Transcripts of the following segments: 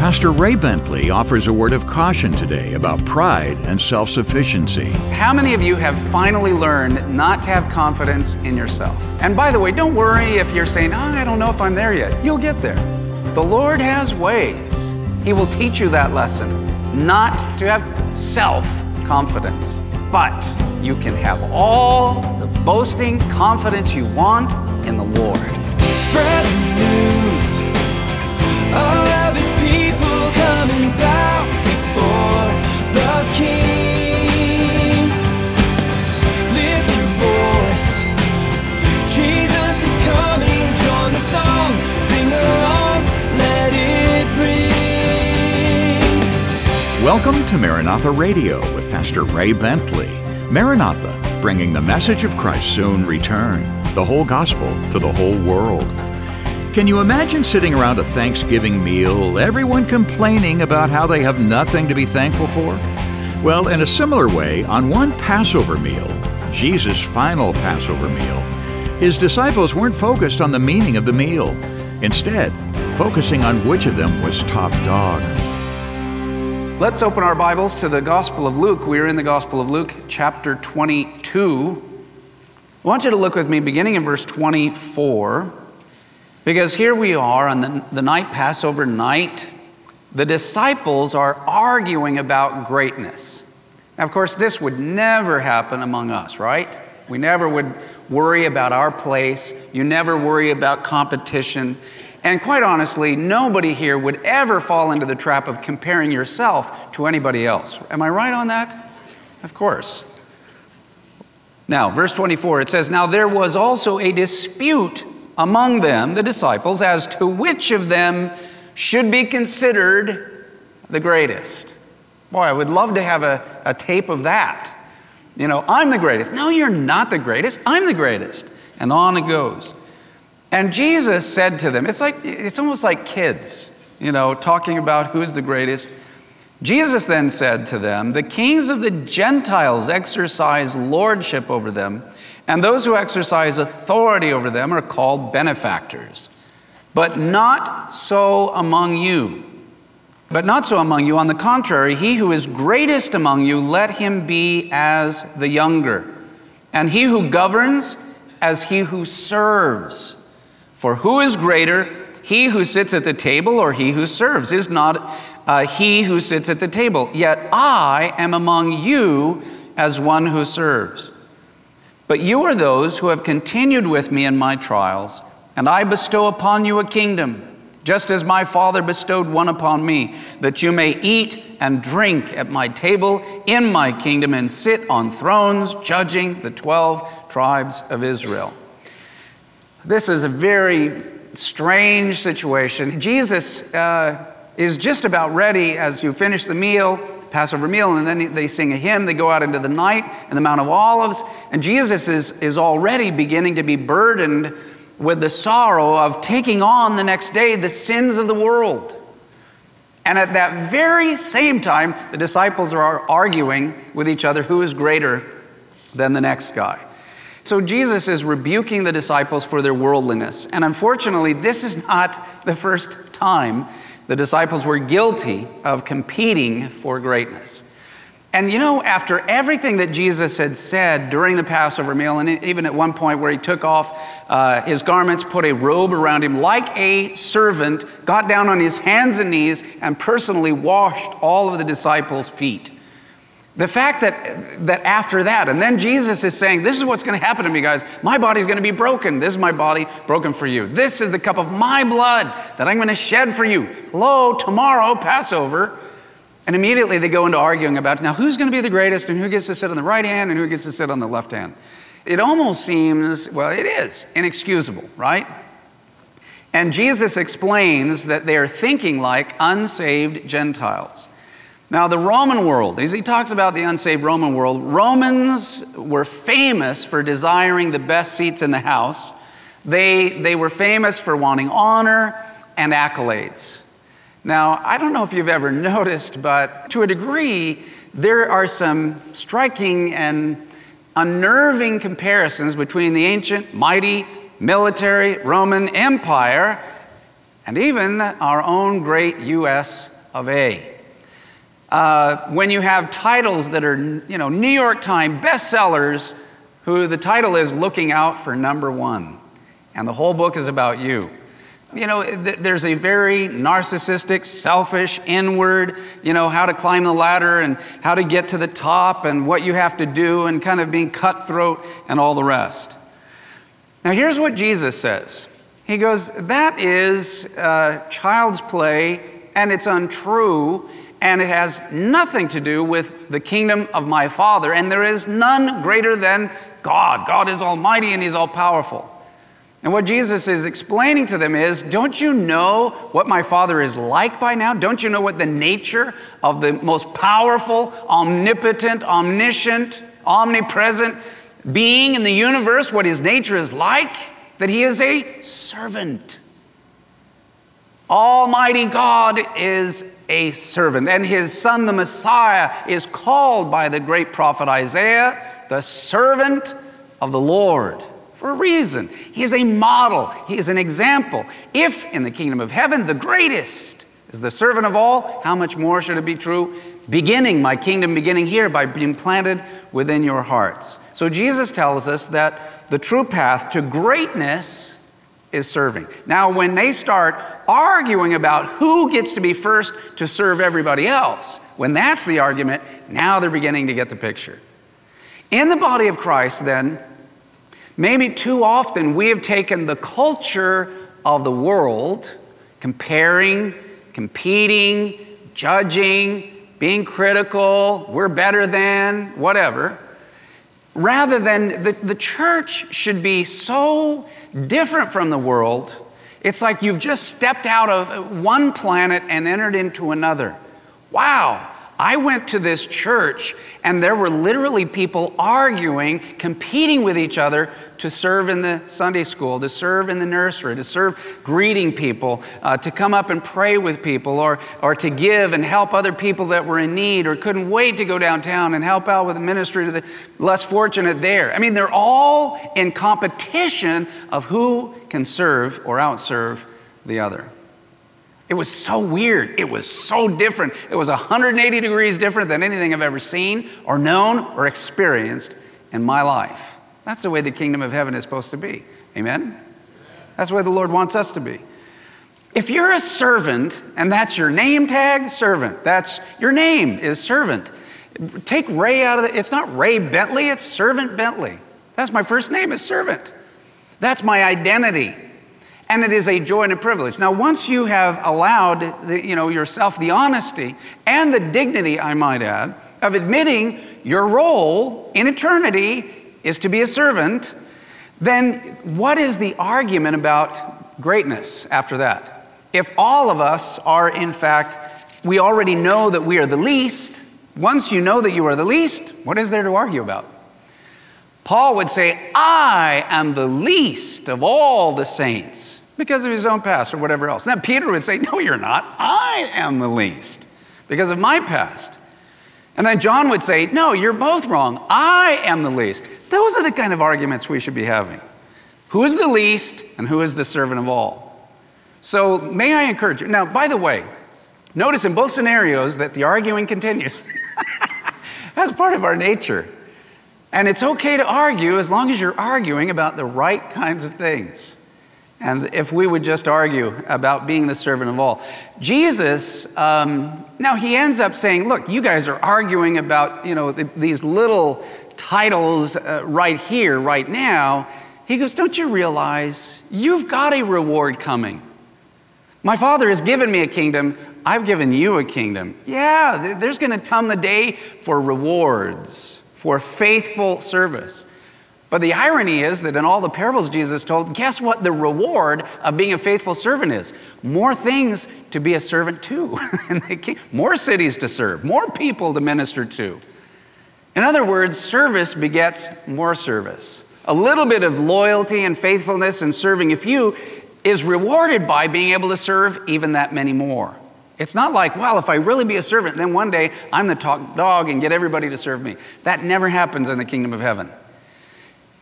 Pastor Ray Bentley offers a word of caution today about pride and self sufficiency. How many of you have finally learned not to have confidence in yourself? And by the way, don't worry if you're saying, oh, I don't know if I'm there yet. You'll get there. The Lord has ways. He will teach you that lesson, not to have self confidence, but you can have all the boasting confidence you want in the Lord. Spread the news. All Welcome to Maranatha Radio with Pastor Ray Bentley. Maranatha, bringing the message of Christ's soon return, the whole gospel to the whole world. Can you imagine sitting around a Thanksgiving meal, everyone complaining about how they have nothing to be thankful for? Well, in a similar way, on one Passover meal, Jesus' final Passover meal, his disciples weren't focused on the meaning of the meal. Instead, focusing on which of them was top dog. Let's open our Bibles to the Gospel of Luke. We are in the Gospel of Luke, chapter 22. I want you to look with me beginning in verse 24, because here we are on the, the night, Passover night. The disciples are arguing about greatness. Now, of course, this would never happen among us, right? We never would worry about our place. You never worry about competition. And quite honestly, nobody here would ever fall into the trap of comparing yourself to anybody else. Am I right on that? Of course. Now, verse 24, it says, Now there was also a dispute among them, the disciples, as to which of them should be considered the greatest. Boy, I would love to have a, a tape of that. You know, I'm the greatest. No, you're not the greatest. I'm the greatest. And on it goes. And Jesus said to them, it's like it's almost like kids, you know, talking about who's the greatest. Jesus then said to them, The kings of the Gentiles exercise lordship over them, and those who exercise authority over them are called benefactors. But not so among you. But not so among you. On the contrary, he who is greatest among you, let him be as the younger, and he who governs as he who serves. For who is greater, he who sits at the table or he who serves? Is not uh, he who sits at the table. Yet I am among you as one who serves. But you are those who have continued with me in my trials, and I bestow upon you a kingdom, just as my Father bestowed one upon me, that you may eat and drink at my table in my kingdom and sit on thrones, judging the 12 tribes of Israel. This is a very strange situation. Jesus uh, is just about ready as you finish the meal, Passover meal, and then they sing a hymn. They go out into the night in the Mount of Olives, and Jesus is, is already beginning to be burdened with the sorrow of taking on the next day the sins of the world. And at that very same time, the disciples are arguing with each other who is greater than the next guy. So Jesus is rebuking the disciples for their worldliness. And unfortunately, this is not the first time the disciples were guilty of competing for greatness. And you know, after everything that Jesus had said during the Passover meal, and even at one point where he took off uh, his garments, put a robe around him like a servant, got down on his hands and knees, and personally washed all of the disciples' feet. The fact that, that after that, and then Jesus is saying, This is what's going to happen to me, guys. My body's going to be broken. This is my body broken for you. This is the cup of my blood that I'm going to shed for you. Hello, tomorrow, Passover. And immediately they go into arguing about now who's going to be the greatest and who gets to sit on the right hand and who gets to sit on the left hand. It almost seems, well, it is inexcusable, right? And Jesus explains that they are thinking like unsaved Gentiles. Now, the Roman world, as he talks about the unsaved Roman world, Romans were famous for desiring the best seats in the house. They, they were famous for wanting honor and accolades. Now, I don't know if you've ever noticed, but to a degree, there are some striking and unnerving comparisons between the ancient, mighty, military Roman Empire and even our own great US of A. Uh, when you have titles that are, you know, New York Times bestsellers, who the title is Looking Out for Number One, and the whole book is about you. You know, th- there's a very narcissistic, selfish, inward, you know, how to climb the ladder and how to get to the top and what you have to do and kind of being cutthroat and all the rest. Now, here's what Jesus says He goes, That is uh, child's play and it's untrue and it has nothing to do with the kingdom of my Father, and there is none greater than God. God is almighty and He's all powerful. And what Jesus is explaining to them is don't you know what my Father is like by now? Don't you know what the nature of the most powerful, omnipotent, omniscient, omnipresent being in the universe, what his nature is like? That he is a servant. Almighty God is a servant, and his son, the Messiah, is called by the great prophet Isaiah the servant of the Lord for a reason. He is a model, he is an example. If in the kingdom of heaven the greatest is the servant of all, how much more should it be true? Beginning, my kingdom beginning here by being planted within your hearts. So Jesus tells us that the true path to greatness is serving. Now, when they start arguing about who gets to be first to serve everybody else, when that's the argument, now they're beginning to get the picture. In the body of Christ, then, maybe too often we have taken the culture of the world, comparing, competing, judging, being critical, we're better than, whatever rather than the, the church should be so different from the world. It's like you've just stepped out of one planet and entered into another. Wow, I went to this church and there were literally people arguing, competing with each other to serve in the Sunday school, to serve in the nursery, to serve greeting people, uh, to come up and pray with people, or, or to give and help other people that were in need, or couldn't wait to go downtown and help out with the ministry to the less fortunate there. I mean, they're all in competition of who can serve or outserve the other. It was so weird. It was so different. It was 180 degrees different than anything I've ever seen or known or experienced in my life. That's the way the kingdom of heaven is supposed to be. Amen? That's the way the Lord wants us to be. If you're a servant and that's your name tag, servant. That's your name is servant. Take Ray out of it. It's not Ray Bentley, it's Servant Bentley. That's my first name is servant. That's my identity and it is a joy and a privilege. Now, once you have allowed the, you know, yourself the honesty and the dignity, I might add, of admitting your role in eternity is to be a servant, then what is the argument about greatness after that? If all of us are, in fact, we already know that we are the least, once you know that you are the least, what is there to argue about? Paul would say, I am the least of all the saints because of his own past or whatever else. Now, Peter would say, No, you're not. I am the least because of my past. And then John would say, No, you're both wrong. I am the least. Those are the kind of arguments we should be having. Who is the least and who is the servant of all? So, may I encourage you? Now, by the way, notice in both scenarios that the arguing continues. That's part of our nature. And it's okay to argue as long as you're arguing about the right kinds of things. And if we would just argue about being the servant of all. Jesus, um, now he ends up saying, look, you guys are arguing about, you know, these little titles uh, right here, right now. He goes, don't you realize you've got a reward coming? My father has given me a kingdom. I've given you a kingdom. Yeah, there's going to come the day for rewards, for faithful service. But the irony is that in all the parables Jesus told, guess what the reward of being a faithful servant is? More things to be a servant to, more cities to serve, more people to minister to. In other words, service begets more service. A little bit of loyalty and faithfulness and serving a few is rewarded by being able to serve even that many more. It's not like, well, if I really be a servant, then one day I'm the top dog and get everybody to serve me. That never happens in the kingdom of heaven.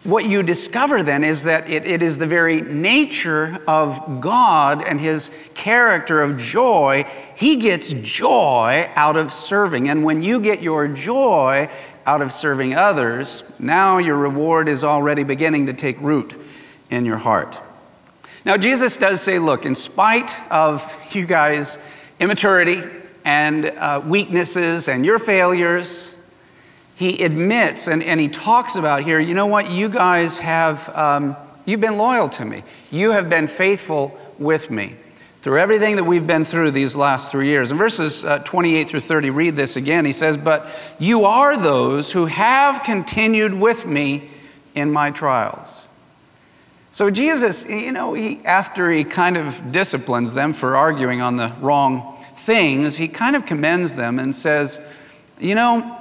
what you discover then is that it, it is the very nature of God and his character of joy. He gets joy out of serving. And when you get your joy out of serving others, now your reward is already beginning to take root in your heart. Now, Jesus does say, look, in spite of you guys' immaturity and uh, weaknesses and your failures, he admits and, and he talks about here, you know what, you guys have, um, you've been loyal to me. You have been faithful with me through everything that we've been through these last three years. In verses uh, 28 through 30, read this again. He says, But you are those who have continued with me in my trials. So Jesus, you know, he, after he kind of disciplines them for arguing on the wrong things, he kind of commends them and says, You know,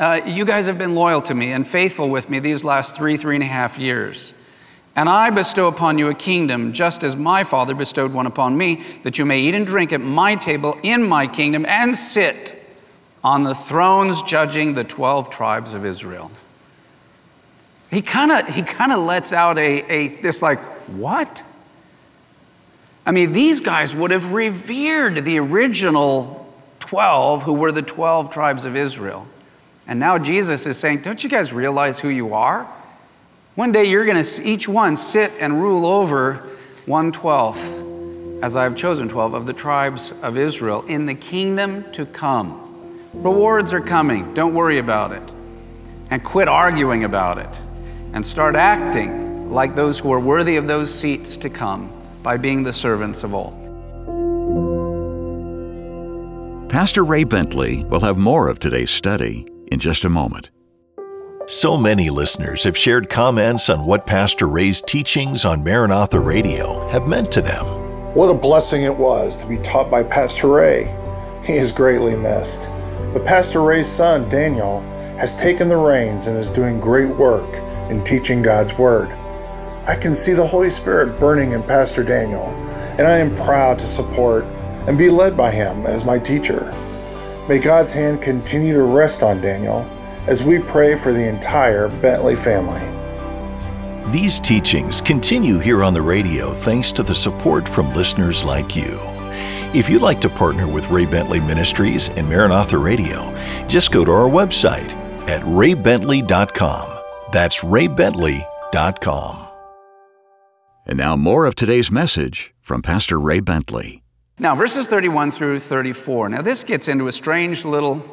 uh, you guys have been loyal to me and faithful with me these last three, three and a half years. And I bestow upon you a kingdom, just as my Father bestowed one upon me, that you may eat and drink at my table in my kingdom and sit on the thrones judging the 12 tribes of Israel. He kind of he kind of lets out a, a this like, what? I mean, these guys would have revered the original 12 who were the 12 tribes of Israel. And now Jesus is saying, Don't you guys realize who you are? One day you're going to each one sit and rule over one twelfth, as I have chosen 12 of the tribes of Israel in the kingdom to come. Rewards are coming. Don't worry about it. And quit arguing about it. And start acting like those who are worthy of those seats to come by being the servants of all. Pastor Ray Bentley will have more of today's study in just a moment. So many listeners have shared comments on what Pastor Ray's teachings on Maranatha Radio have meant to them. What a blessing it was to be taught by Pastor Ray. He is greatly missed. But Pastor Ray's son, Daniel, has taken the reins and is doing great work in teaching God's Word. I can see the Holy Spirit burning in Pastor Daniel, and I am proud to support and be led by him as my teacher. May God's hand continue to rest on Daniel as we pray for the entire Bentley family. These teachings continue here on the radio thanks to the support from listeners like you. If you'd like to partner with Ray Bentley Ministries and Maranatha Radio, just go to our website at raybentley.com. That's raybentley.com. And now, more of today's message from Pastor Ray Bentley. Now, verses 31 through 34. Now, this gets into a strange little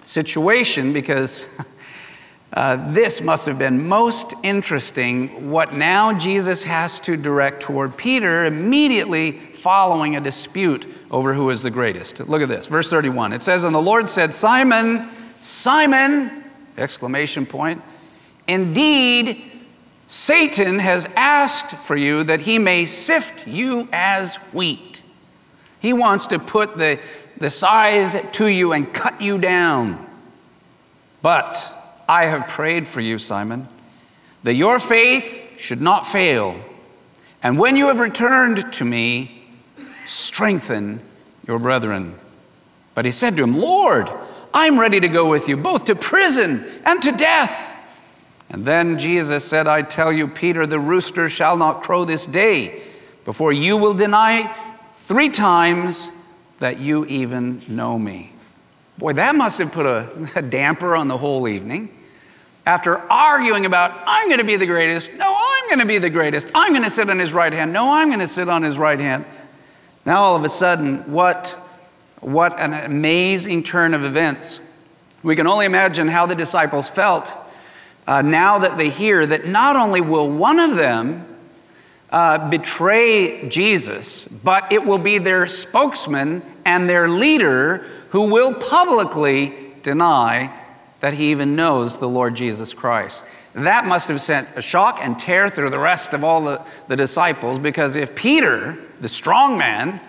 situation because uh, this must have been most interesting. What now Jesus has to direct toward Peter immediately following a dispute over who is the greatest. Look at this, verse 31. It says, And the Lord said, Simon, Simon, exclamation point, indeed, Satan has asked for you that he may sift you as wheat. He wants to put the, the scythe to you and cut you down. But I have prayed for you, Simon, that your faith should not fail. And when you have returned to me, strengthen your brethren. But he said to him, Lord, I'm ready to go with you, both to prison and to death. And then Jesus said, I tell you, Peter, the rooster shall not crow this day before you will deny three times that you even know me. Boy, that must have put a, a damper on the whole evening. After arguing about, I'm going to be the greatest, no, I'm going to be the greatest, I'm going to sit on his right hand, no, I'm going to sit on his right hand. Now, all of a sudden, what, what an amazing turn of events. We can only imagine how the disciples felt uh, now that they hear that not only will one of them uh, betray Jesus, but it will be their spokesman and their leader who will publicly deny that he even knows the Lord Jesus Christ. That must have sent a shock and tear through the rest of all the, the disciples because if Peter, the strong man,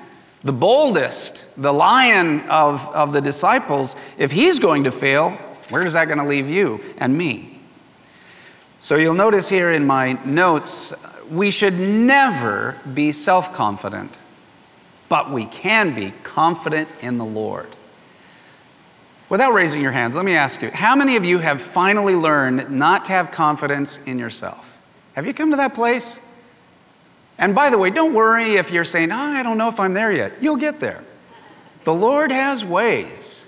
the boldest, the lion of, of the disciples, if he's going to fail, where is that going to leave you and me? So you'll notice here in my notes, we should never be self confident, but we can be confident in the Lord. Without raising your hands, let me ask you how many of you have finally learned not to have confidence in yourself? Have you come to that place? And by the way, don't worry if you're saying, oh, I don't know if I'm there yet. You'll get there. The Lord has ways.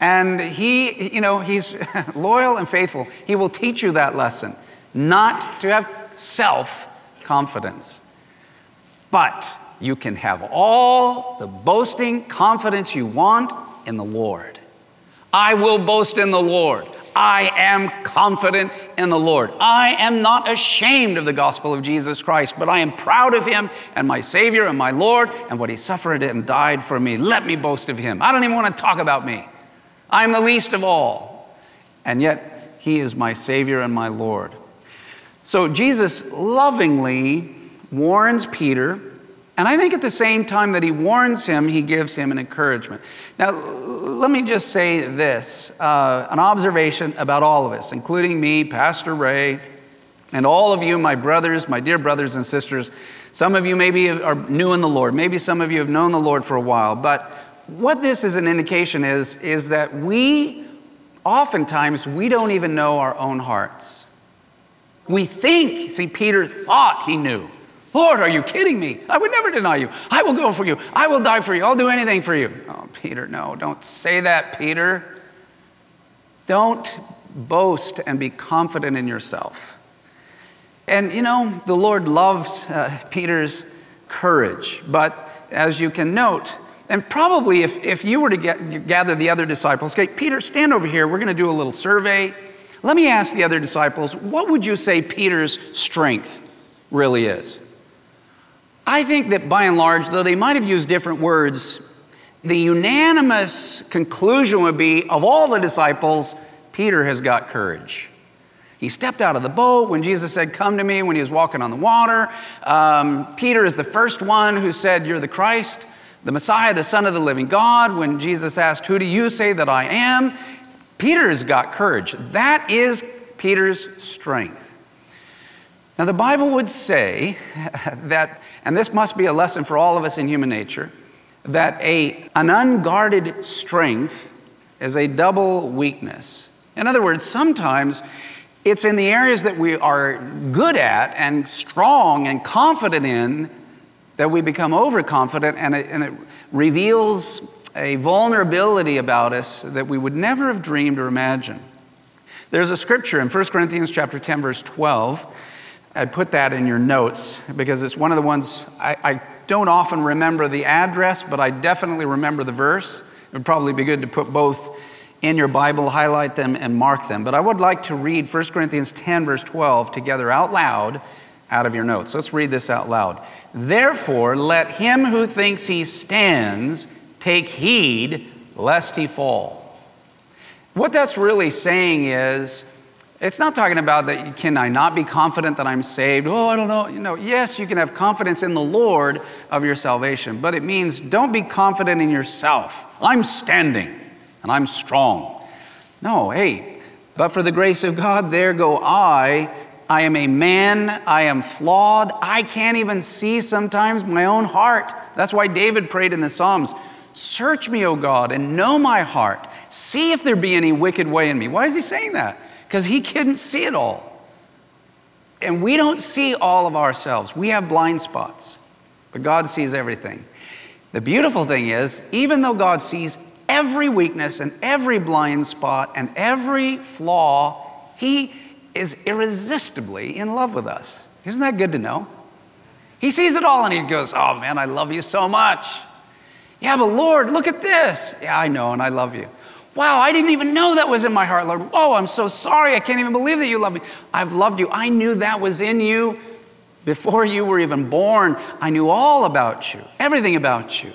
And He, you know, He's loyal and faithful. He will teach you that lesson, not to have self confidence. But you can have all the boasting confidence you want in the Lord. I will boast in the Lord. I am confident in the Lord. I am not ashamed of the gospel of Jesus Christ, but I am proud of him and my Savior and my Lord and what he suffered and died for me. Let me boast of him. I don't even want to talk about me. I'm the least of all. And yet, he is my Savior and my Lord. So Jesus lovingly warns Peter and I think at the same time that he warns him, he gives him an encouragement. Now, let me just say this uh, an observation about all of us, including me, Pastor Ray, and all of you, my brothers, my dear brothers and sisters. Some of you maybe are new in the Lord, maybe some of you have known the Lord for a while, but what this is an indication is, is that we, oftentimes, we don't even know our own hearts. We think, see, Peter thought he knew. Lord, are you kidding me? I would never deny you. I will go for you. I will die for you. I'll do anything for you. Oh, Peter, no, don't say that, Peter. Don't boast and be confident in yourself. And you know, the Lord loves uh, Peter's courage, but as you can note, and probably if, if you were to get, gather the other disciples, okay, Peter, stand over here. We're going to do a little survey. Let me ask the other disciples, what would you say Peter's strength really is? I think that by and large, though they might have used different words, the unanimous conclusion would be of all the disciples, Peter has got courage. He stepped out of the boat when Jesus said, Come to me, when he was walking on the water. Um, Peter is the first one who said, You're the Christ, the Messiah, the Son of the living God. When Jesus asked, Who do you say that I am? Peter has got courage. That is Peter's strength. Now, the Bible would say that, and this must be a lesson for all of us in human nature, that a, an unguarded strength is a double weakness. In other words, sometimes it's in the areas that we are good at and strong and confident in that we become overconfident and it, and it reveals a vulnerability about us that we would never have dreamed or imagined. There's a scripture in 1 Corinthians chapter 10 verse 12 I put that in your notes because it's one of the ones I, I, don't often remember the address, but I definitely remember the verse. It would probably be good to put both in your Bible, highlight them, and mark them. But I would like to read 1 Corinthians 10, verse 12, together out loud out of your notes. Let's read this out loud. Therefore, let him who thinks he stands take heed lest he fall. What that's really saying is, it's not talking about that can I not be confident that I'm saved? Oh, I don't know. You know, yes, you can have confidence in the Lord of your salvation, but it means don't be confident in yourself. I'm standing and I'm strong. No, hey, but for the grace of God, there go I. I am a man, I am flawed. I can't even see sometimes my own heart. That's why David prayed in the Psalms Search me, O God, and know my heart. See if there be any wicked way in me. Why is he saying that? because he couldn't see it all. And we don't see all of ourselves. We have blind spots, but God sees everything. The beautiful thing is, even though God sees every weakness and every blind spot and every flaw, He is irresistibly in love with us. Isn't that good to know? He sees it all and He goes, Oh man, I love you so much. Yeah, but Lord, look at this. Yeah, I know, and I love you. Wow, I didn't even know that was in my heart, Lord. Whoa, I'm so sorry. I can't even believe that you love me. I've loved you. I knew that was in you before you were even born. I knew all about you, everything about you.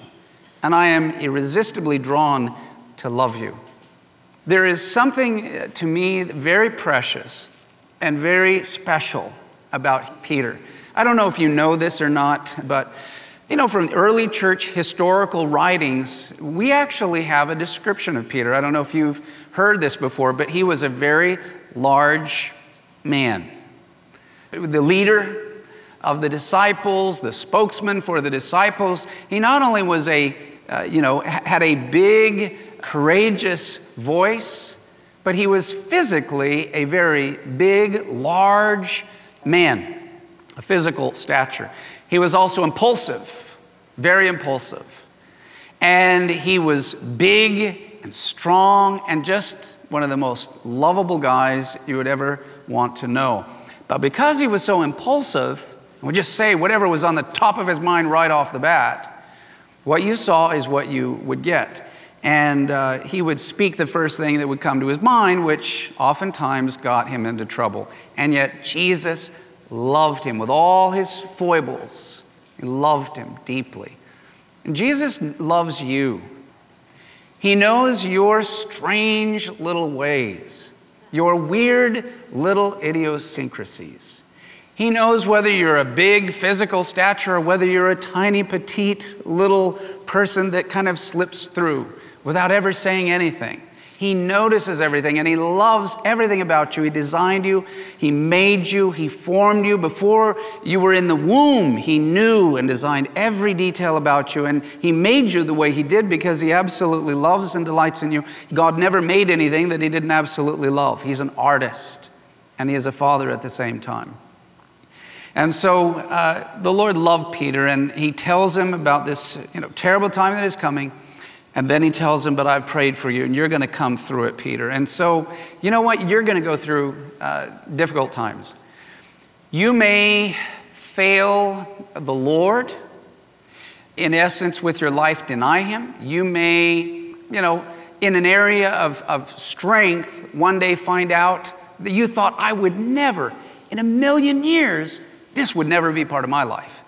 And I am irresistibly drawn to love you. There is something uh, to me very precious and very special about Peter. I don't know if you know this or not, but you know, from early church historical writings, we actually have a description of Peter. I don't know if you've heard this before, but he was a very large man. The leader of the disciples, the spokesman for the disciples. He not only was a, uh, you know, had a big, courageous voice, but he was physically a very big, large man, a physical stature. He was also impulsive, very impulsive. And he was big and strong and just one of the most lovable guys you would ever want to know. But because he was so impulsive, and would just say whatever was on the top of his mind right off the bat, what you saw is what you would get. And uh, he would speak the first thing that would come to his mind, which oftentimes got him into trouble. And yet, Jesus loved him with all his foibles. He loved him deeply. And Jesus loves you. He knows your strange little ways, your weird little idiosyncrasies. He knows whether you're a big physical stature or whether you're a tiny, petite little person that kind of slips through without ever saying anything. He notices everything and He loves everything about you. He designed you, He made you, He formed you. Before you were in the womb, He knew and designed every detail about you. And He made you the way He did because He absolutely loves and delights in you. God never made anything that He didn't absolutely love. He's an artist and He is a father at the same time. And so uh, the Lord loved Peter, and he tells him about this you know, terrible time that is coming. And then he tells him, But I've prayed for you, and you're going to come through it, Peter. And so, you know what? You're going to go through uh, difficult times. You may fail the Lord, in essence, with your life, deny him. You may, you know, in an area of, of strength, one day find out that you thought, I would never, in a million years, this would never be part of my life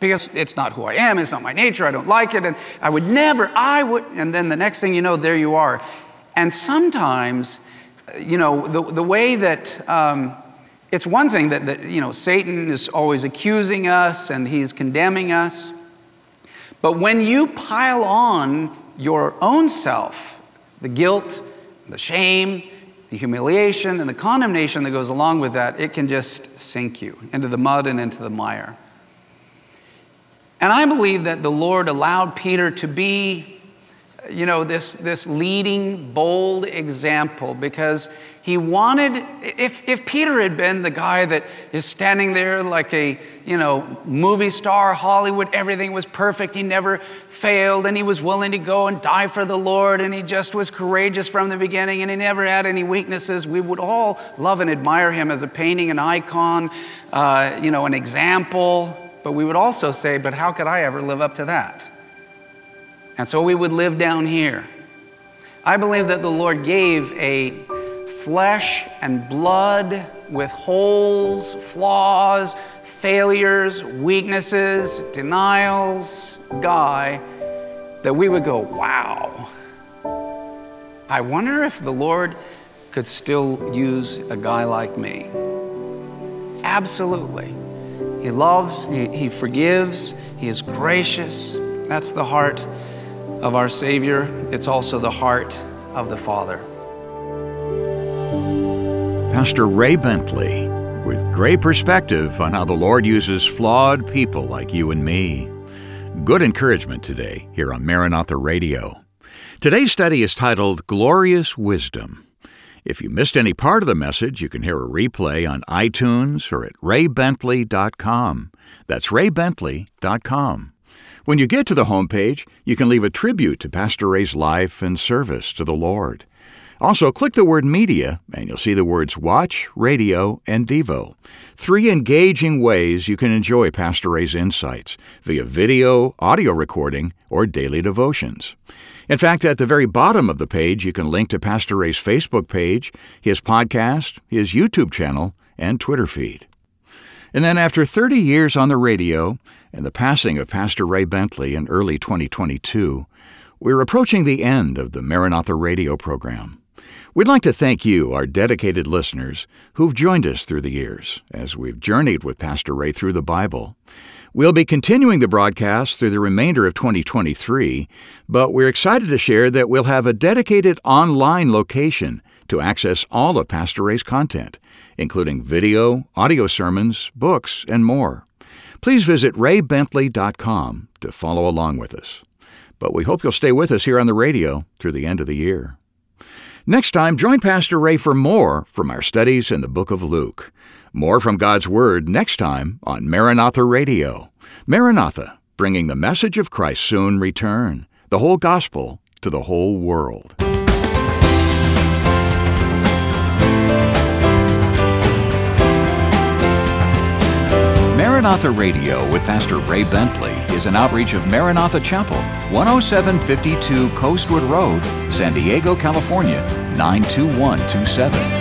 because it's not who I am, it's not my nature, I don't like it, and I would never, I would, and then the next thing you know, there you are. And sometimes, you know, the, the way that, um, it's one thing that, that, you know, Satan is always accusing us and he's condemning us. But when you pile on your own self, the guilt, the shame, the humiliation, and the condemnation that goes along with that, it can just sink you into the mud and into the mire. And I believe that the Lord allowed Peter to be, you know, this, this leading, bold example because he wanted, if, if Peter had been the guy that is standing there like a, you know, movie star, Hollywood, everything was perfect, he never failed, and he was willing to go and die for the Lord, and he just was courageous from the beginning, and he never had any weaknesses, we would all love and admire him as a painting, an icon, uh, you know, an example. But we would also say, but how could I ever live up to that? And so we would live down here. I believe that the Lord gave a flesh and blood with holes, flaws, failures, weaknesses, denials guy that we would go, wow. I wonder if the Lord could still use a guy like me. Absolutely. He loves, he, he forgives, He is gracious. That's the heart of our Savior. It's also the heart of the Father. Pastor Ray Bentley with great perspective on how the Lord uses flawed people like you and me. Good encouragement today here on Maranatha Radio. Today's study is titled Glorious Wisdom. If you missed any part of the message, you can hear a replay on iTunes or at raybentley.com. That's raybentley.com. When you get to the homepage, you can leave a tribute to Pastor Ray's life and service to the Lord. Also, click the word media and you'll see the words watch, radio, and Devo. Three engaging ways you can enjoy Pastor Ray's insights via video, audio recording, or daily devotions. In fact, at the very bottom of the page, you can link to Pastor Ray's Facebook page, his podcast, his YouTube channel, and Twitter feed. And then, after 30 years on the radio and the passing of Pastor Ray Bentley in early 2022, we're approaching the end of the Maranatha radio program. We'd like to thank you, our dedicated listeners, who've joined us through the years as we've journeyed with Pastor Ray through the Bible. We'll be continuing the broadcast through the remainder of 2023, but we're excited to share that we'll have a dedicated online location to access all of Pastor Ray's content, including video, audio sermons, books, and more. Please visit raybentley.com to follow along with us. But we hope you'll stay with us here on the radio through the end of the year. Next time, join Pastor Ray for more from our studies in the book of Luke. More from God's Word next time on Maranatha Radio. Maranatha, bringing the message of Christ's soon return, the whole gospel to the whole world. Maranatha Radio with Pastor Ray Bentley is an outreach of Maranatha Chapel, 10752 Coastwood Road, San Diego, California, 92127.